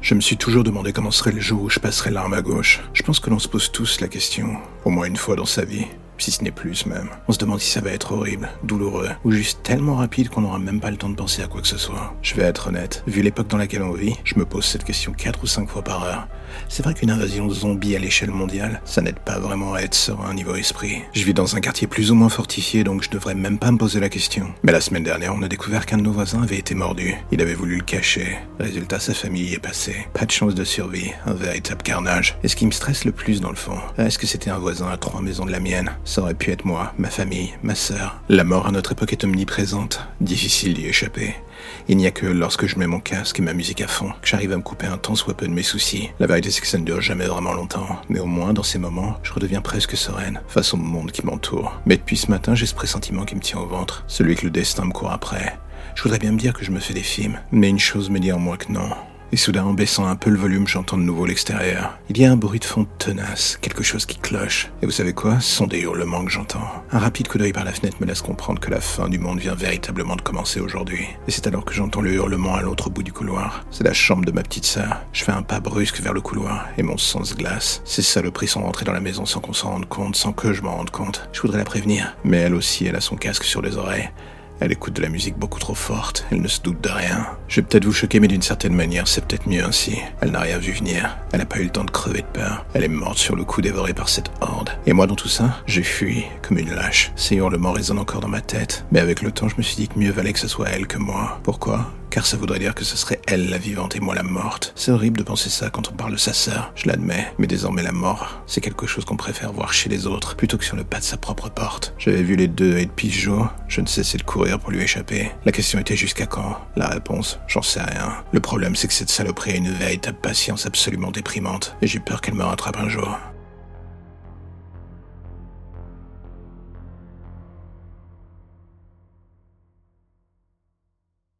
Je me suis toujours demandé comment serait le jour où je passerais l'arme à gauche. Je pense que l'on se pose tous la question, au moins une fois dans sa vie si ce n'est plus même. On se demande si ça va être horrible, douloureux, ou juste tellement rapide qu'on n'aura même pas le temps de penser à quoi que ce soit. Je vais être honnête, vu l'époque dans laquelle on vit, je me pose cette question 4 ou 5 fois par heure. C'est vrai qu'une invasion zombie à l'échelle mondiale, ça n'aide pas vraiment à être serein niveau esprit. Je vis dans un quartier plus ou moins fortifié, donc je devrais même pas me poser la question. Mais la semaine dernière, on a découvert qu'un de nos voisins avait été mordu. Il avait voulu le cacher. Résultat, sa famille y est passée. Pas de chance de survie, un véritable carnage. Et ce qui me stresse le plus dans le fond, est-ce que c'était un voisin à trois maisons de la mienne? Ça aurait pu être moi, ma famille, ma sœur. La mort à notre époque est omniprésente, difficile d'y échapper. Il n'y a que lorsque je mets mon casque et ma musique à fond que j'arrive à me couper un temps soit peu de mes soucis. Que ça ne dure jamais vraiment longtemps, mais au moins dans ces moments, je redeviens presque sereine face au monde qui m'entoure. Mais depuis ce matin, j'ai ce pressentiment qui me tient au ventre, celui que le destin me court après. Je voudrais bien me dire que je me fais des films, mais une chose me dit en moi que non. Et soudain, en baissant un peu le volume, j'entends de nouveau l'extérieur. Il y a un bruit de fond tenace, quelque chose qui cloche. Et vous savez quoi? Ce sont des hurlements que j'entends. Un rapide coup d'œil par la fenêtre me laisse comprendre que la fin du monde vient véritablement de commencer aujourd'hui. Et c'est alors que j'entends le hurlement à l'autre bout du couloir. C'est la chambre de ma petite sœur. Je fais un pas brusque vers le couloir et mon sang se glace. Ces saloperies sont rentrées dans la maison sans qu'on s'en rende compte, sans que je m'en rende compte. Je voudrais la prévenir, mais elle aussi, elle a son casque sur les oreilles. Elle écoute de la musique beaucoup trop forte, elle ne se doute de rien. Je vais peut-être vous choquer, mais d'une certaine manière, c'est peut-être mieux ainsi. Elle n'a rien vu venir, elle n'a pas eu le temps de crever de peur. Elle est morte sur le coup dévorée par cette horde. Et moi, dans tout ça, j'ai fui comme une lâche. Ces hurlements résonnent encore dans ma tête. Mais avec le temps, je me suis dit que mieux valait que ce soit elle que moi. Pourquoi? Ça voudrait dire que ce serait elle la vivante et moi la morte. C'est horrible de penser ça quand on parle de sa sœur, je l'admets, mais désormais la mort, c'est quelque chose qu'on préfère voir chez les autres plutôt que sur le pas de sa propre porte. J'avais vu les deux ce jour, je ne cessais de courir pour lui échapper. La question était jusqu'à quand? La réponse, j'en sais rien. Le problème c'est que cette saloperie a une véritable patience absolument déprimante, et j'ai peur qu'elle me rattrape un jour.